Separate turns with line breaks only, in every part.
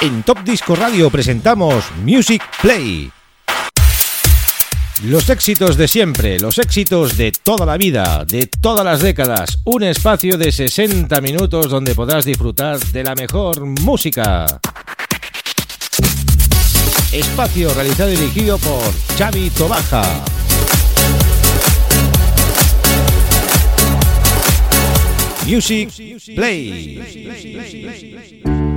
En Top Disco Radio presentamos Music Play. Los éxitos de siempre, los éxitos de toda la vida, de todas las décadas. Un espacio de 60 minutos donde podrás disfrutar de la mejor música. Espacio realizado y dirigido por Xavi Tobaja. Music Play.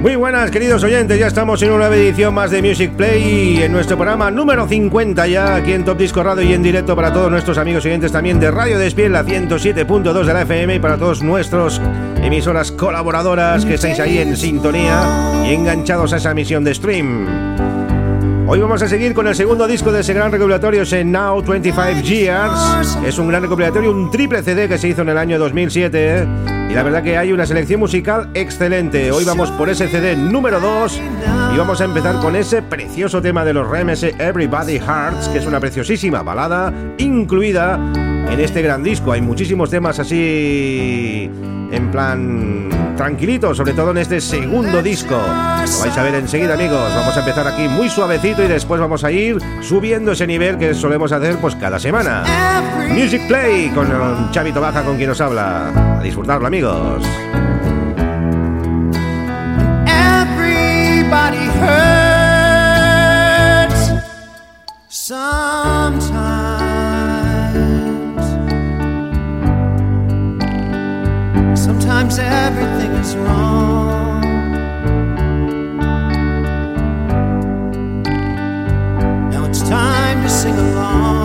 Muy buenas queridos oyentes, ya estamos en una nueva edición más de Music Play en nuestro programa número 50 ya aquí en Top Disco Radio y en directo para todos nuestros amigos oyentes también de Radio Despiel, la 107.2 de la FM y para todos nuestros emisoras colaboradoras que estáis ahí en sintonía y enganchados a esa misión de stream. Hoy vamos a seguir con el segundo disco de ese gran recopilatorio, ese Now 25 Years. Es un gran recopilatorio, un triple CD que se hizo en el año 2007. Y la verdad que hay una selección musical excelente. Hoy vamos por ese CD número 2 y vamos a empezar con ese precioso tema de los Remes, Everybody Hearts, que es una preciosísima balada incluida en este gran disco. Hay muchísimos temas así en plan tranquilito, sobre todo en este segundo disco. Lo vais a ver enseguida, amigos. Vamos a empezar aquí muy suavecito y después vamos a ir subiendo ese nivel que solemos hacer pues cada semana. Music Play con Chavito Baja con quien nos habla. A disfrutarlo, amigos.
Everybody hurts sometimes. Sometimes everything is wrong. Now it's time to sing along.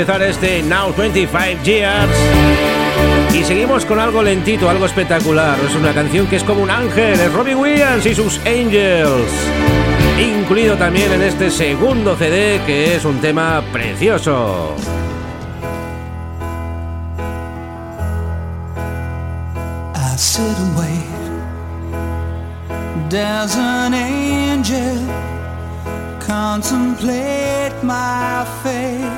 Empezar este Now 25 Years. Y seguimos con algo lentito, algo espectacular. Es una canción que es como un ángel, es Robbie Williams y sus Angels. Incluido también en este segundo CD que es un tema precioso.
I sit and wait. There's an angel contemplate my fate.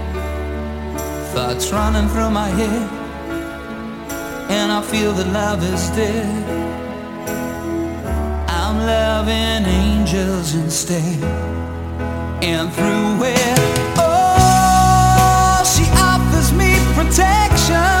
thoughts running through my head, and I feel that love is dead, I'm loving angels instead. And through it, oh, she offers me protection,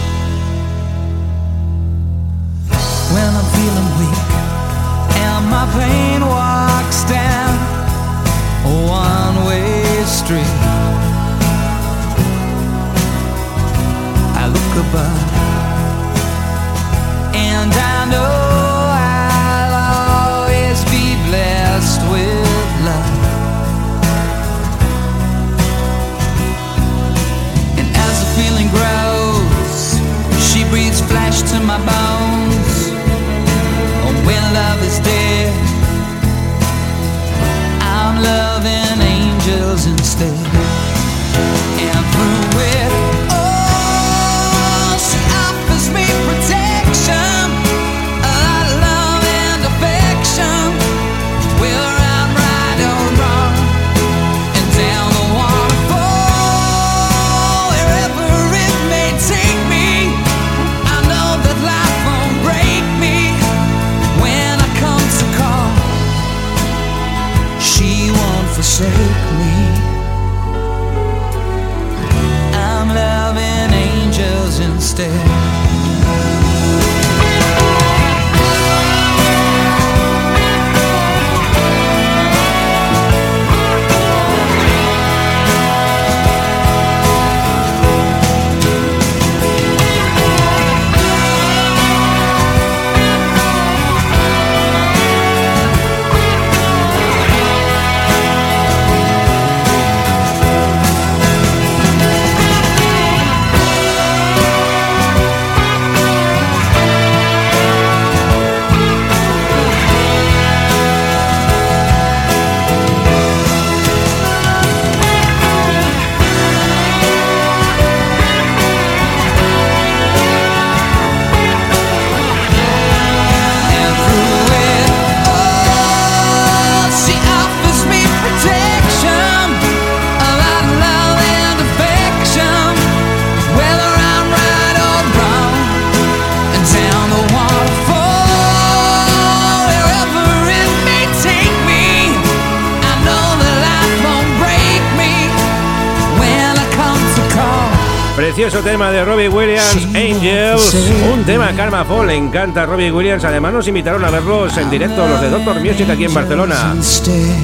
Precioso tema de Robbie Williams, Angels. Un tema Karma Fall. Le encanta a Robbie Williams. Además, nos invitaron a verlos en directo los de Doctor Music aquí en Barcelona.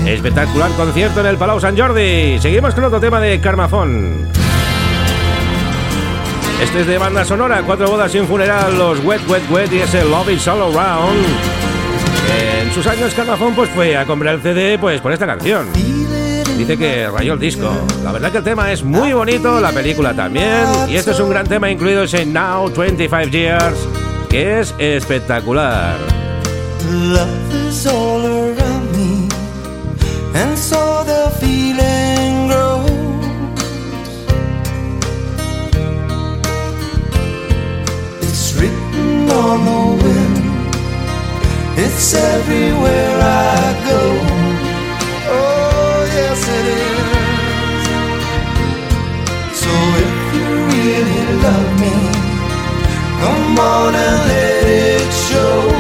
Espectacular concierto en el Palau San Jordi. Seguimos con otro tema de Carmafón. Este es de banda sonora, cuatro bodas y un funeral, los Wet Wet Wet y ese Love Is All Around. En sus años Carmafón pues fue a comprar el CD pues por esta canción. Dice que rayó el disco. La verdad que el tema es muy bonito, la película también. Y este es un gran tema incluido en Now 25 Years, que es espectacular.
Love is all around me, and so the feeling grows.
It's written on the wind, it's everywhere I go. really love me. Come on and let it show.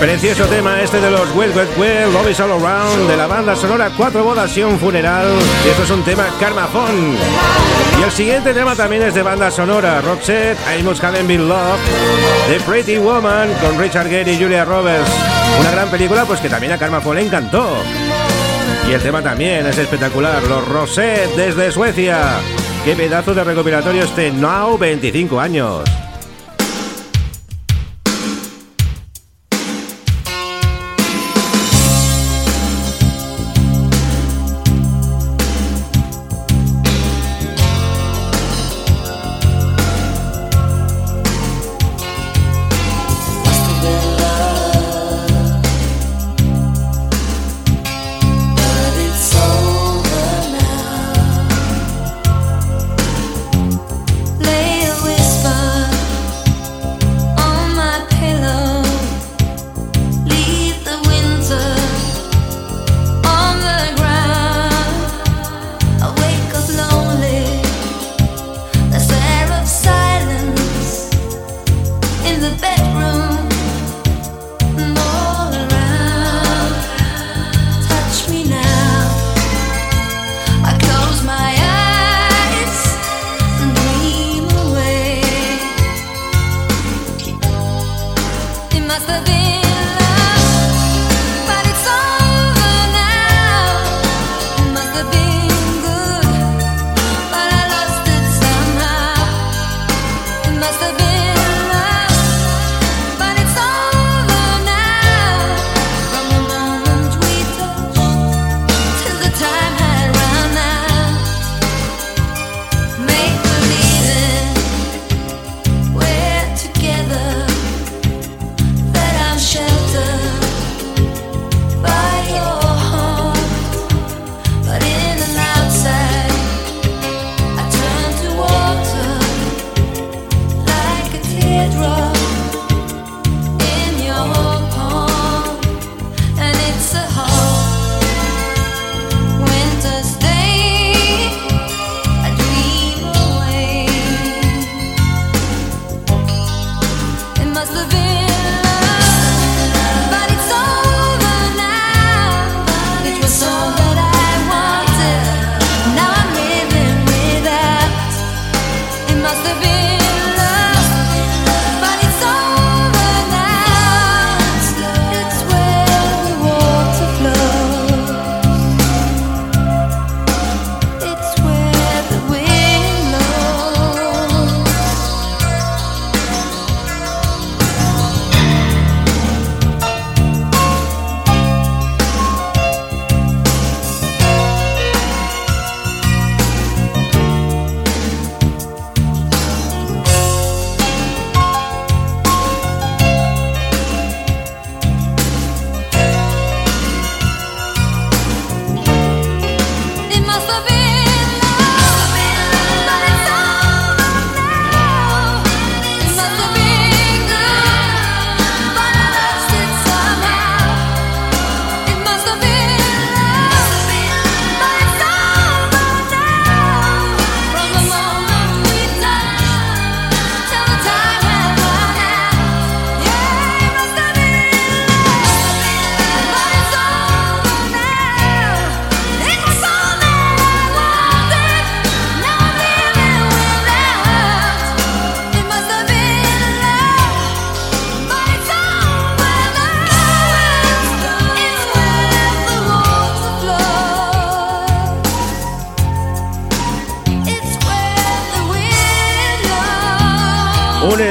Precioso tema este de los Well Well Well, Love is All Around, de la banda sonora Cuatro Bodas y un Funeral. Y esto es un tema carmafón. Y el siguiente tema también es de banda sonora, Roxette, I Must Have Been Love, The Pretty Woman, con Richard Gere y Julia Roberts. Una gran película pues que también a carmafón le encantó. Y el tema también es espectacular, los Rosette desde Suecia. Qué pedazo de recopilatorio este Now 25 años.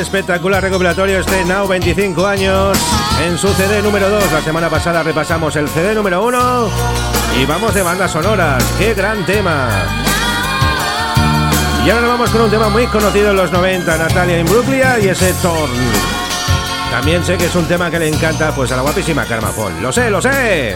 Espectacular recopilatorio este Now 25 años en su CD número 2. La semana pasada repasamos el CD número 1 y vamos de bandas sonoras. ¡Qué gran tema! Y ahora nos vamos con un tema muy conocido en los 90, Natalia Imbruglia y ese Torn. También sé que es un tema que le encanta pues a la guapísima Karma Paul. Lo sé, lo sé.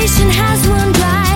nation has
one drive.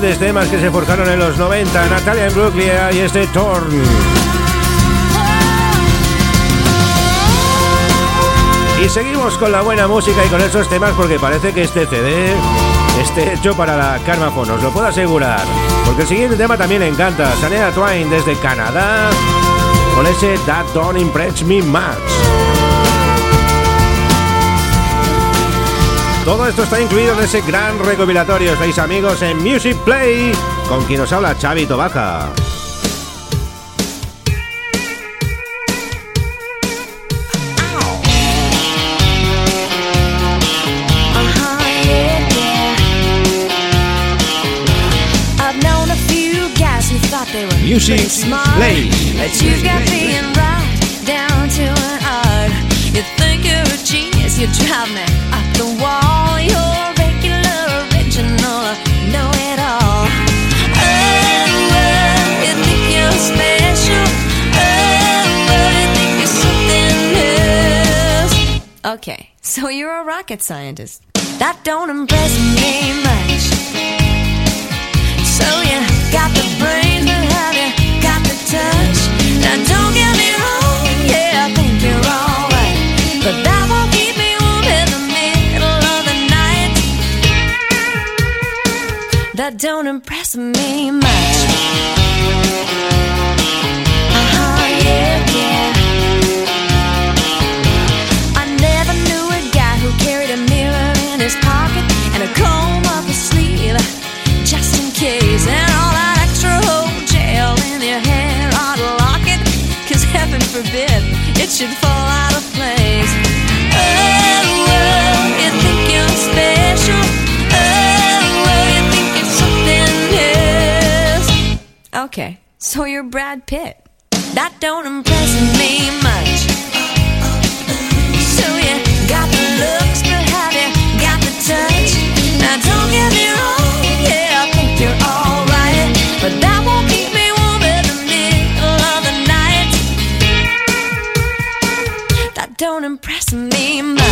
Grandes temas que se forjaron en los 90, Natalia Imbruglia y este Torn. Y seguimos con la buena música y con esos temas porque parece que este CD esté hecho para la Karma Phone, os lo puedo asegurar. Porque el siguiente tema también le encanta, Sanea Twain desde Canadá, con ese That Don't Impress Me Much. Todo esto está incluido en ese gran recopilatorio, estáis amigos en Music Play, con quien os habla Xavi Tobaja. Music Play.
but you got being right down to an art. You think you're a genius, you drive me Okay, so you're a rocket scientist. That don't impress me much. So you got the brains, but have you got the
touch. Now don't get me wrong, yeah, I think you're alright, but that won't keep me warm in the middle of the night. That don't impress me much. Should fall out of place. Oh. Oh. Okay, so you're Brad Pitt. That don't impress me much. So you got the looks, but have you got the touch? Now don't get me wrong, don't impress me much.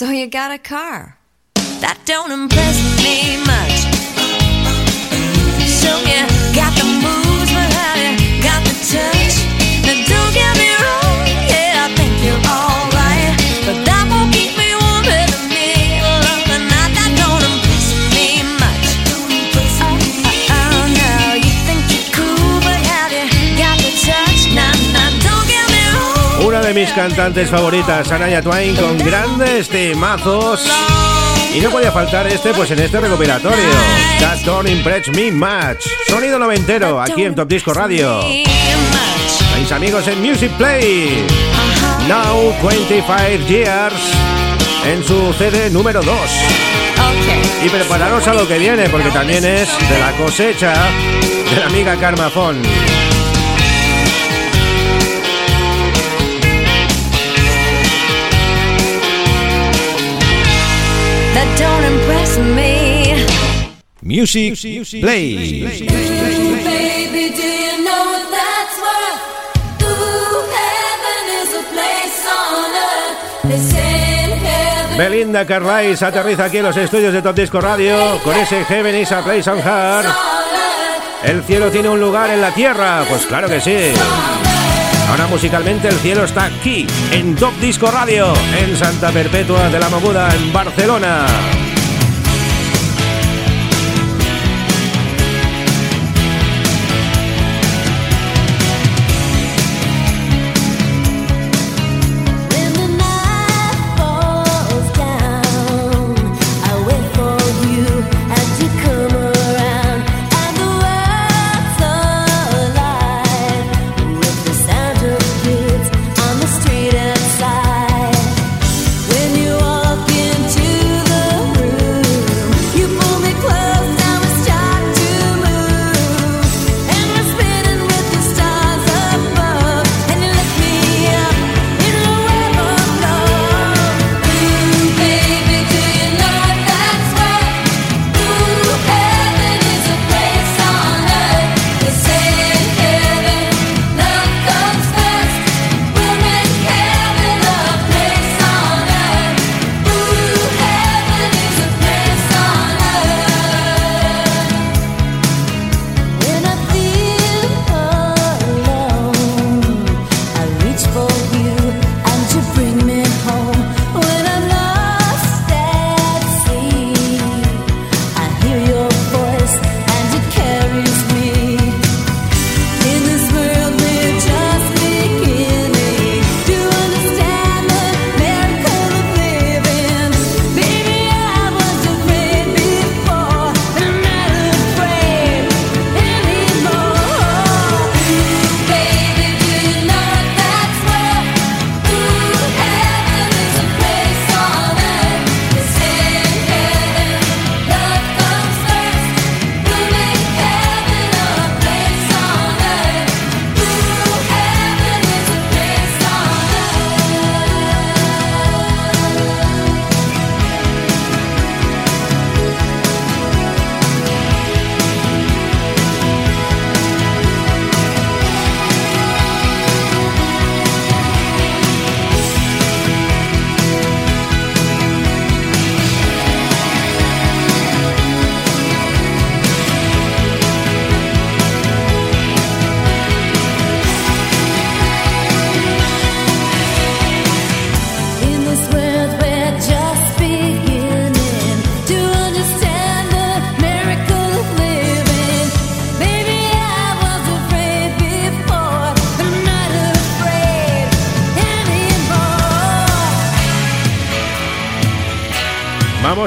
So you got a car. That don't impress me much. So you got the moves, have you got the touch?
Mis cantantes favoritas, Anaya Twain, con grandes temazos. Y no podía faltar este, pues en este recopilatorio. That Don't Impress Me Much. Sonido noventero, aquí en Top Disco Radio. Mis amigos en Music Play. Now 25 Years. En su CD número 2. Y prepararos a lo que viene, porque también es de la cosecha de la amiga Karma
say in heaven.
Belinda Carlisle aterriza aquí en los estudios de Top Disco Radio con ese Heaven is a Place on Earth. ¿El cielo tiene un lugar en la tierra? Pues claro que sí. Ahora musicalmente el cielo está aquí, en Top Disco Radio, en Santa Perpetua de la Moguda, en Barcelona.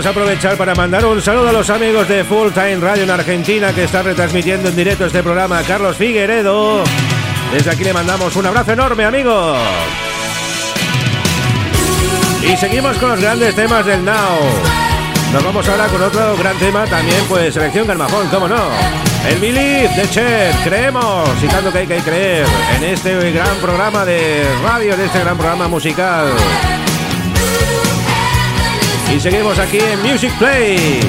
Aprovechar para mandar un saludo a los amigos de Full Time Radio en Argentina que están retransmitiendo en directo este programa. Carlos Figueredo. Desde aquí le mandamos un abrazo enorme, amigos. Y seguimos con los grandes temas del Now. Nos vamos ahora con otro gran tema, también pues selección Garmajón, cómo no. El Believe de Cher, creemos, y tanto que hay que creer en este gran programa de radio, en este gran programa musical. Y seguimos aquí en Music Play.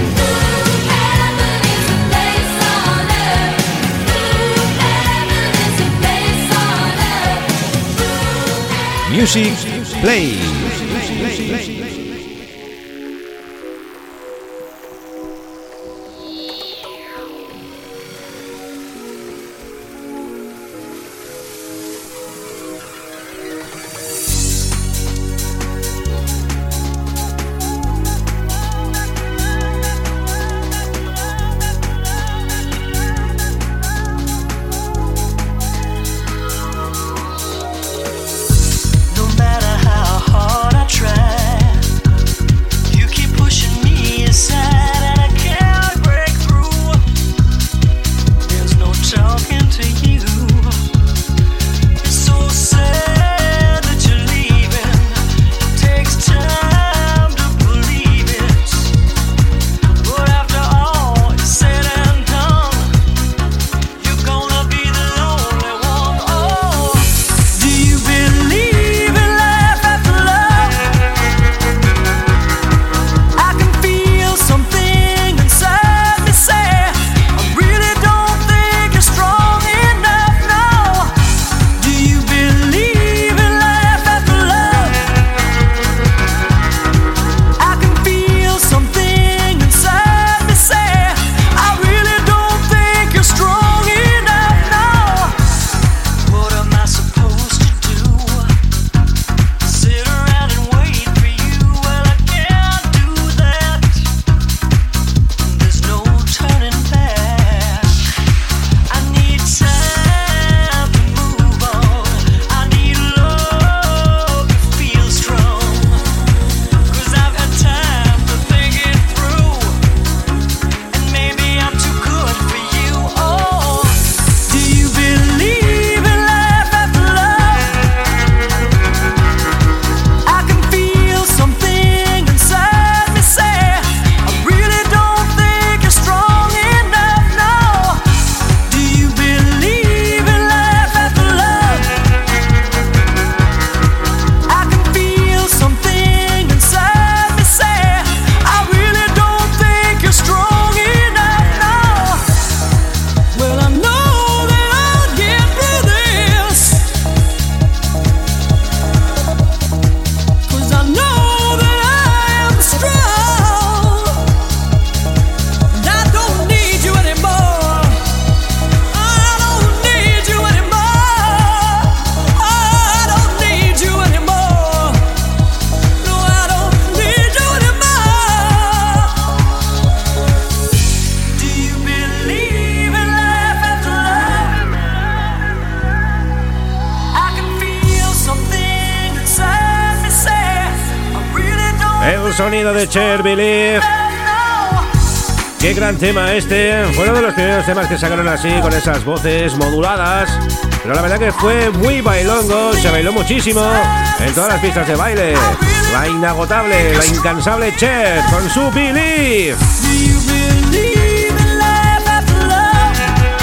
Music Play.
Sonido de Cher, Believe. Qué gran tema este. Fue uno de los primeros temas que sacaron así, con esas voces moduladas. Pero la verdad que fue muy bailongo, se bailó muchísimo en todas las pistas de baile. La inagotable, la incansable Cher con su Believe.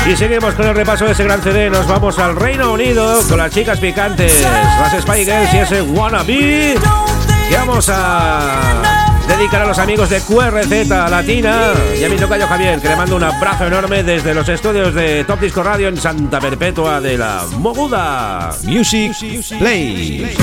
Y seguimos con el repaso de ese gran CD. Nos vamos al Reino Unido con las chicas picantes, las Spy Girls y ese Wannabe. Que vamos a dedicar a los amigos de QRZ Latina y a mi tocayo Javier, que le mando un abrazo enorme desde los estudios de Top Disco Radio en Santa Perpetua de la Moguda.
Music Play.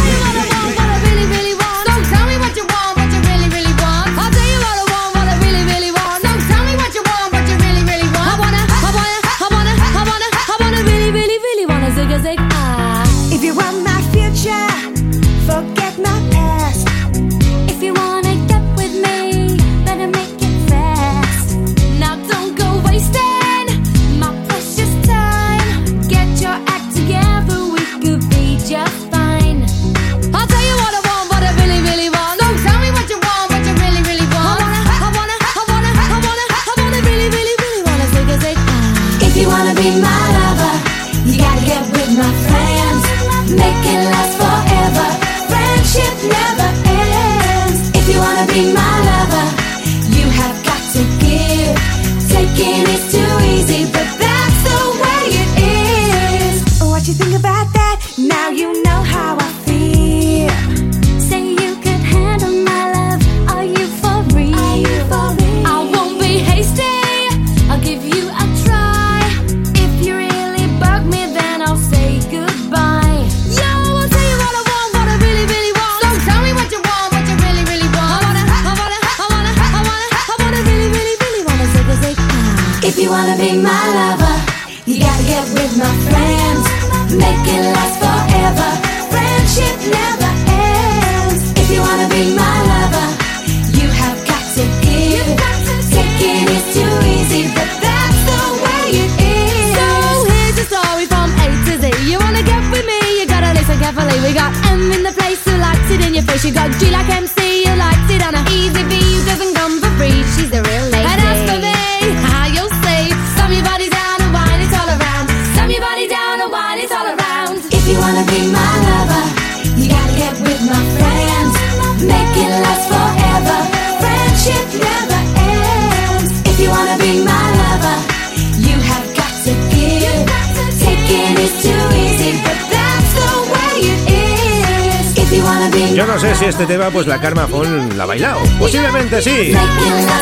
Pues la Karma Fon la ha bailado. Posiblemente sí.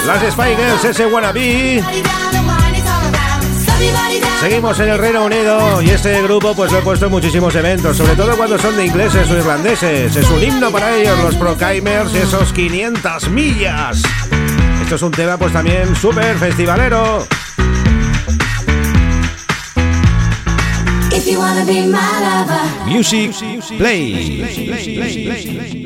Las Spy Girls, ese wannabe. Seguimos en el Reino Unido y este grupo pues lo he puesto en muchísimos eventos, sobre todo cuando son de ingleses o irlandeses. Es un himno para ellos, los Proclaimers y esos 500 millas. Esto es un tema pues también súper festivalero.
If you wanna be my lover.
Music Play.
When I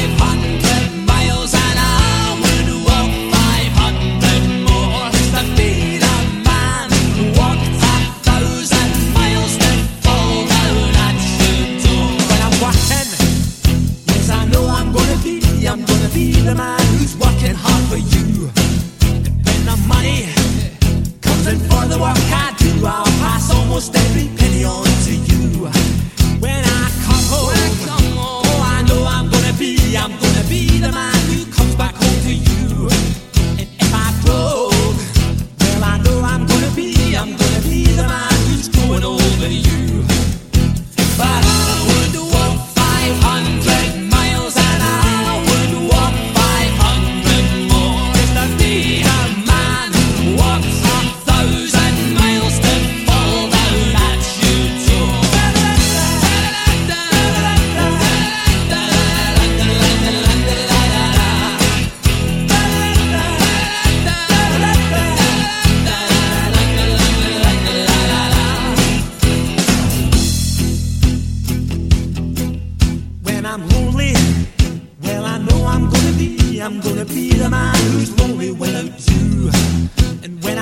500 miles and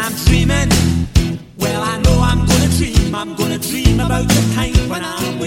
I'm dreaming, well, I know I'm gonna dream, I'm gonna dream about the time when I'm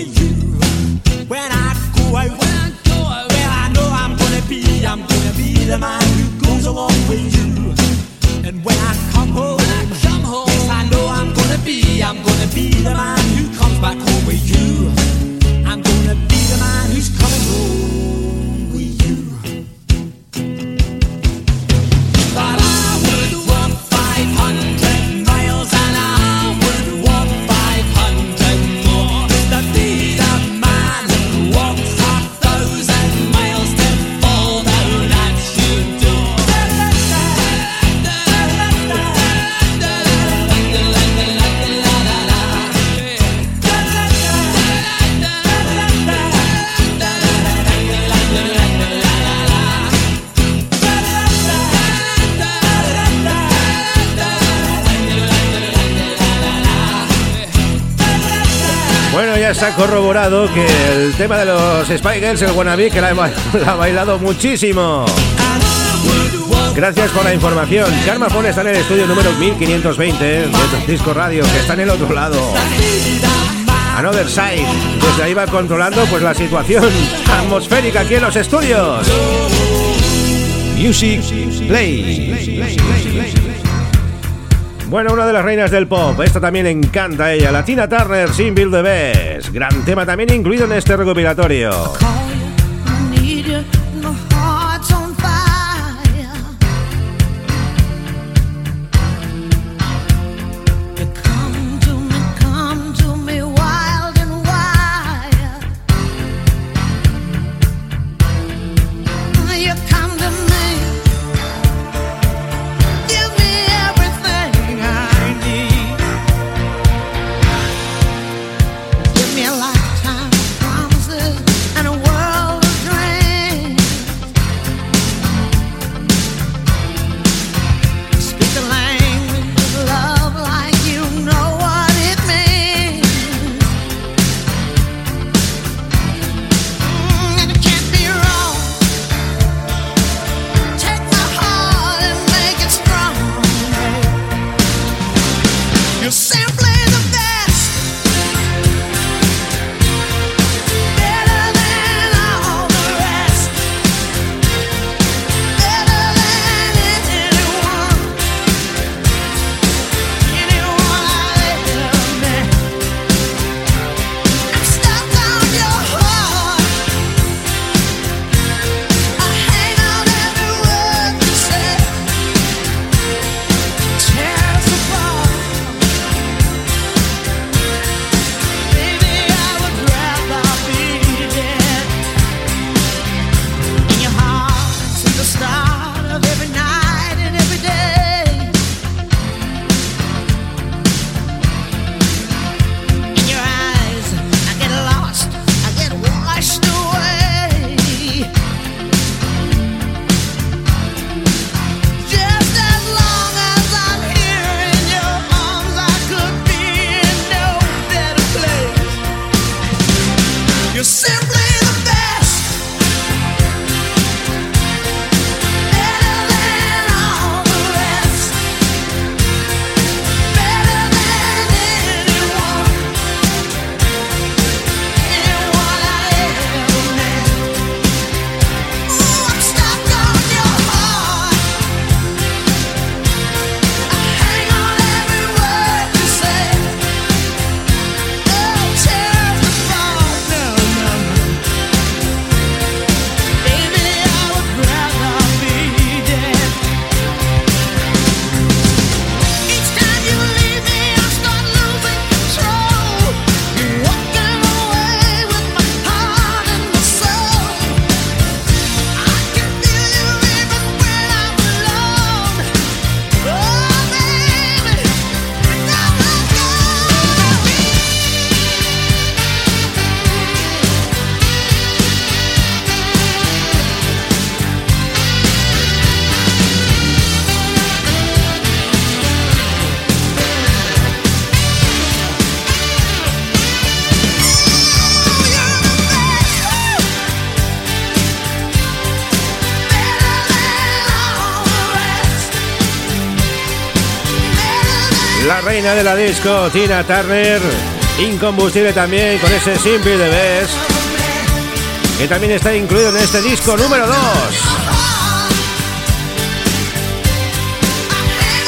Está corroborado que el tema de los Spy Girls, el wannabe, que la, ha bailado muchísimo. Gracias por la información. Karma Phone está en el estudio número 1520 de Disco Radio, que está en el otro lado. Another Side. Desde ahí va controlando pues la situación atmosférica aquí en los estudios.
Music Play.
Bueno, una de las reinas del pop. Esta también encanta a ella. La Tina Turner sin Bill the Best. Gran tema también incluido en este recopilatorio. disco, Tina Turner, incombustible también con ese Simple de Best, que también está incluido en este disco número 2.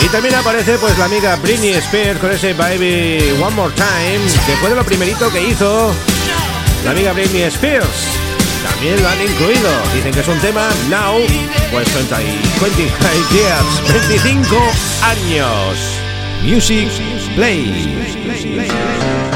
Y también aparece pues la amiga Britney Spears con ese Baby One More Time, que fue de lo primerito que hizo la amiga Britney Spears. También lo han incluido. Dicen que es un tema now, pues 20, 25 años.
Music Play.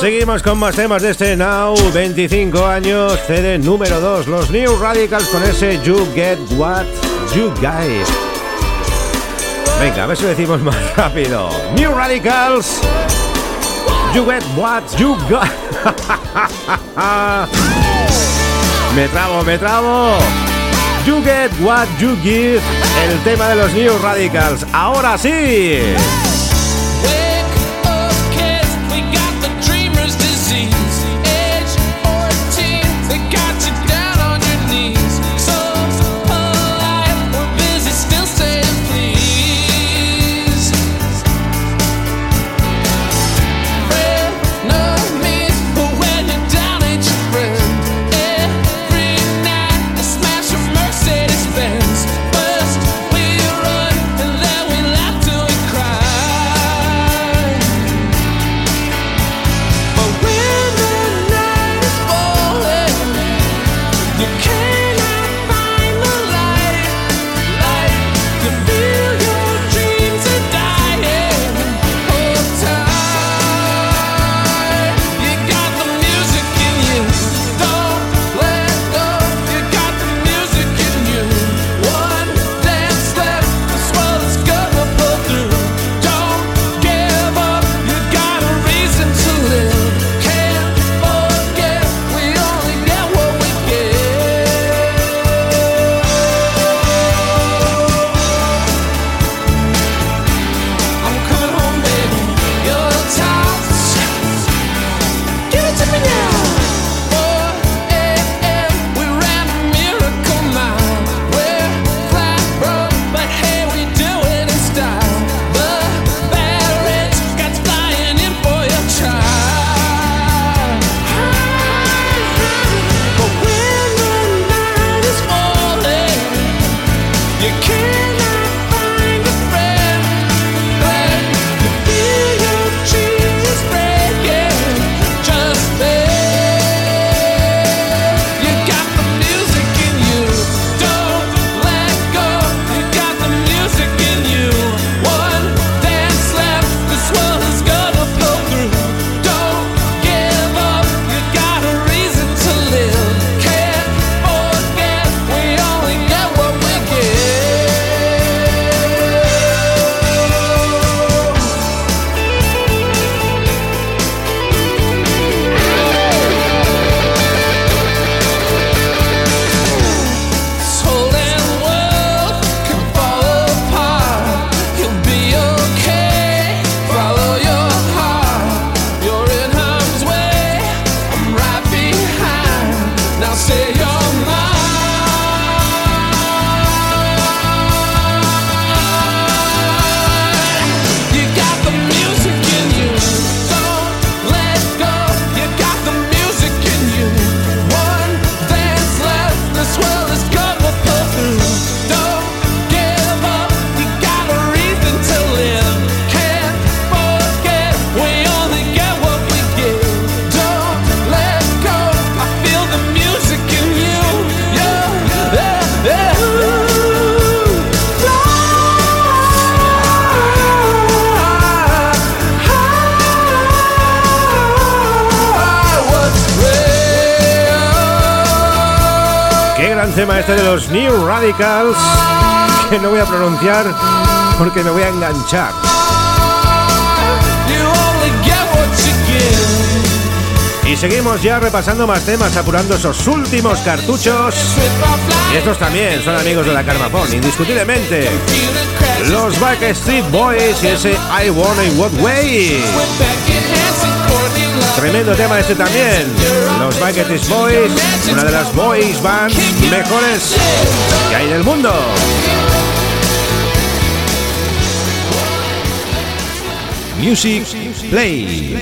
Seguimos con más temas de este Now 25 años, CD número 2, los New Radicals con ese You Get What You Guys. Venga, a ver si lo decimos más rápido. New Radicals. You Get What You Got. me trabo, me trabo. You Get What You Give, el tema de los New Radicals. Ahora sí. Que no voy a pronunciar porque me voy a enganchar. Y seguimos ya repasando más temas, apurando esos últimos cartuchos. Y estos también son amigos de la Carmafón, indiscutiblemente. Los Backstreet Boys y ese I Wanna What Way. Tremendo tema este también. Los Backstreet Boys, una de las boys bands mejores que hay en el mundo.
Music Play.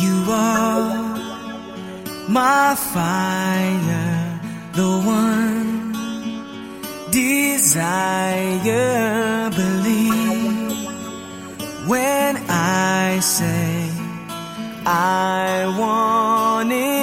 You are my fire, the one desire. Believe when I say I want it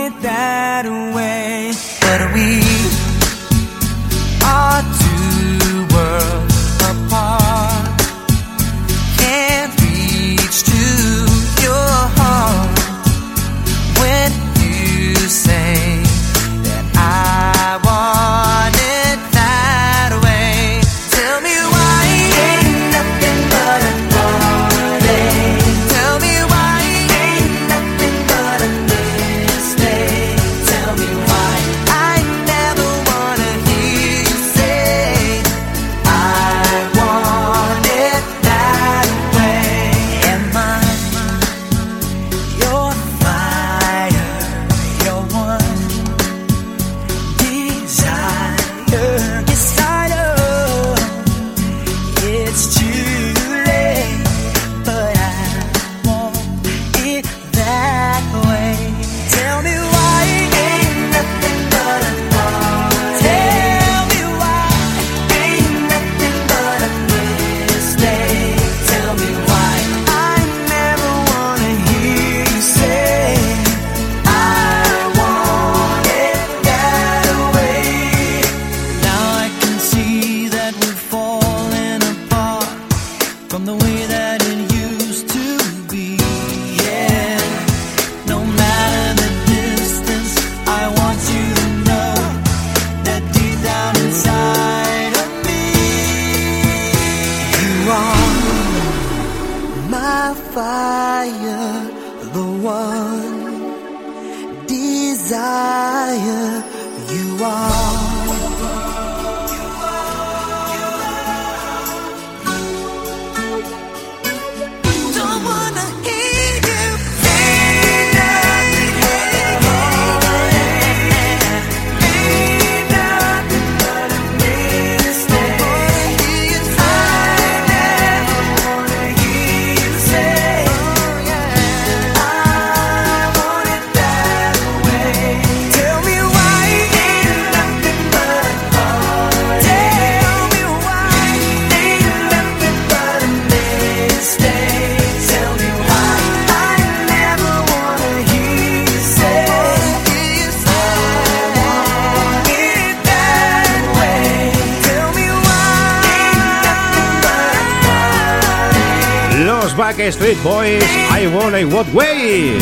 Backstreet Boys, I Wanna What Way.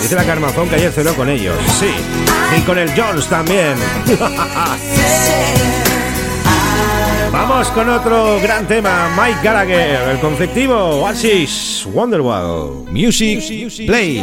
Dice la Carmazón que ayer cenó con ellos. Sí. Y con el Jones también. Vamos con otro gran tema, Mike Gallagher, el conflictivo Oasis Wonderwall.
Music Play.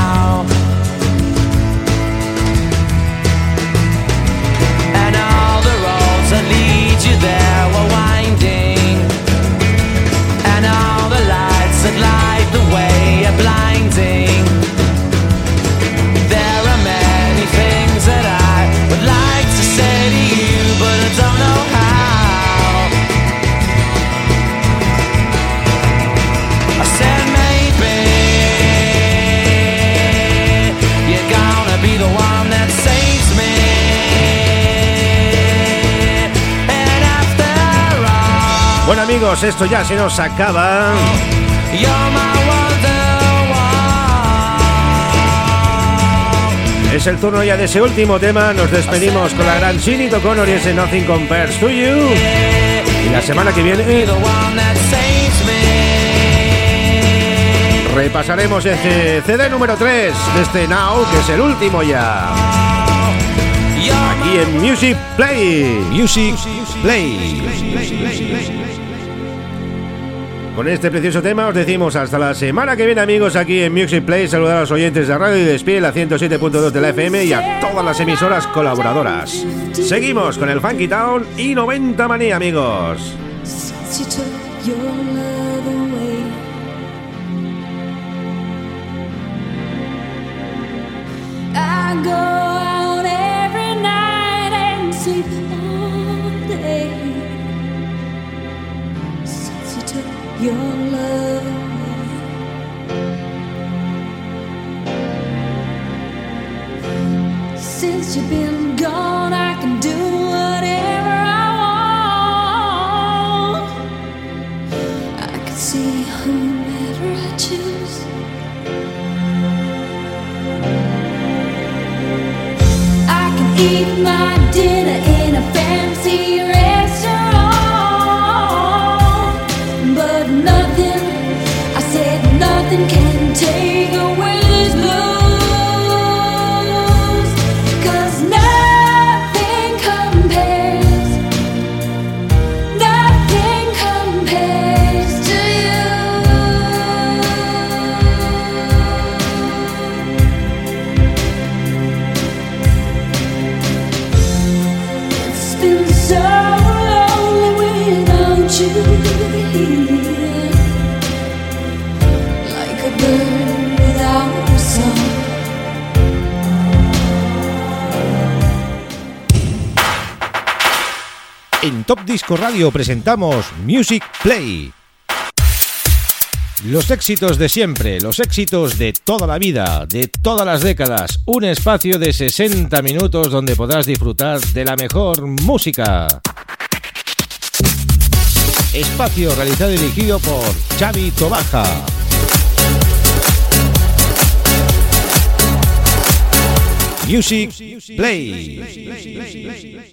Amigos, esto ya se nos acaba. Es el turno ya de ese último tema. Nos despedimos con la gran Sinead O'Connor y ese Nothing Compares to You. Y la semana que viene repasaremos ese CD número 3 de este Now, que es el último ya. Aquí en Music Play.
Music Play.
Con este precioso tema os decimos hasta la semana que viene amigos aquí en Music Play. Saludar a los oyentes de Radio y Despiel a 107.2 de la FM y a todas las emisoras colaboradoras. Seguimos con el Funky Town y 90 Manía amigos.
you've been gone.
Radio presentamos Music Play. Los éxitos de siempre, los éxitos de toda la vida, de todas las décadas. Un espacio de 60 minutos donde podrás disfrutar de la mejor música. Espacio realizado y dirigido por Xavi Tobaja. Music Play.